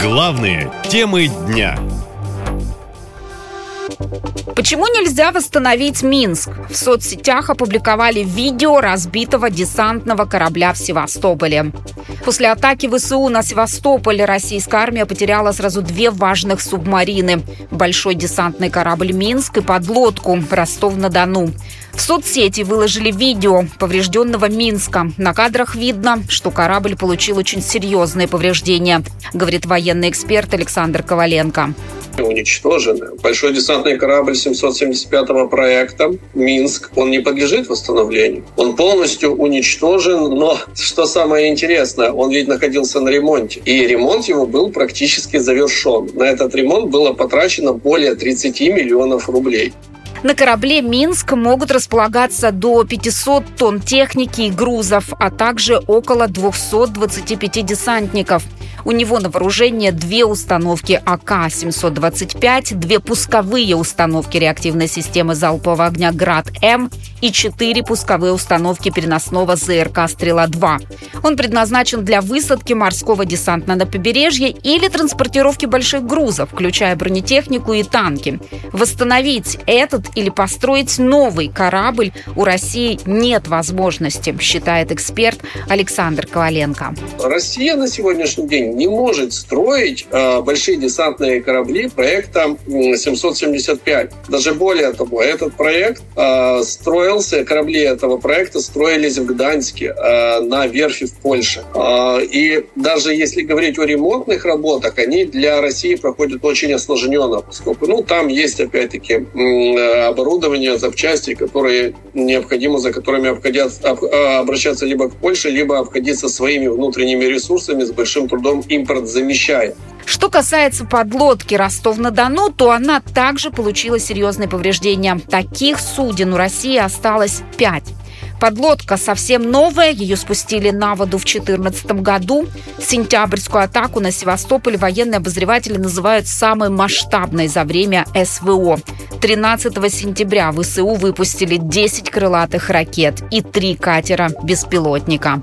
Главные темы дня. Почему нельзя восстановить Минск? В соцсетях опубликовали видео разбитого десантного корабля в Севастополе. После атаки ВСУ на Севастополь российская армия потеряла сразу две важных субмарины. Большой десантный корабль «Минск» и подлодку «Ростов-на-Дону». В соцсети выложили видео поврежденного Минска. На кадрах видно, что корабль получил очень серьезные повреждения, говорит военный эксперт Александр Коваленко уничтожены. Большой десантный корабль 775-го проекта «Минск», он не подлежит восстановлению. Он полностью уничтожен, но что самое интересное, он ведь находился на ремонте. И ремонт его был практически завершен. На этот ремонт было потрачено более 30 миллионов рублей. На корабле «Минск» могут располагаться до 500 тонн техники и грузов, а также около 225 десантников. У него на вооружение две установки АК-725, две пусковые установки реактивной системы залпового огня «Град-М» и четыре пусковые установки переносного ЗРК «Стрела-2». Он предназначен для высадки морского десанта на побережье или транспортировки больших грузов, включая бронетехнику и танки. Восстановить этот или построить новый корабль у России нет возможности, считает эксперт Александр Коваленко. Россия на сегодняшний день не может строить э, большие десантные корабли проекта 775. Даже более того, этот проект э, строился, корабли этого проекта строились в Гданьске э, на верфи в Польше. Э, и даже если говорить о ремонтных работах, они для России проходят очень осложненно, поскольку ну, там есть опять-таки оборудование, запчасти, которые необходимо, за которыми а, обращаться либо к Польше, либо обходиться своими внутренними ресурсами с большим трудом импорт замещая. Что касается подлодки Ростов-на-Дону, то она также получила серьезные повреждения. Таких суден у России осталось пять. Подлодка совсем новая, ее спустили на воду в 2014 году. Сентябрьскую атаку на Севастополь военные обозреватели называют самой масштабной за время СВО. 13 сентября ВСУ выпустили 10 крылатых ракет и 3 катера-беспилотника.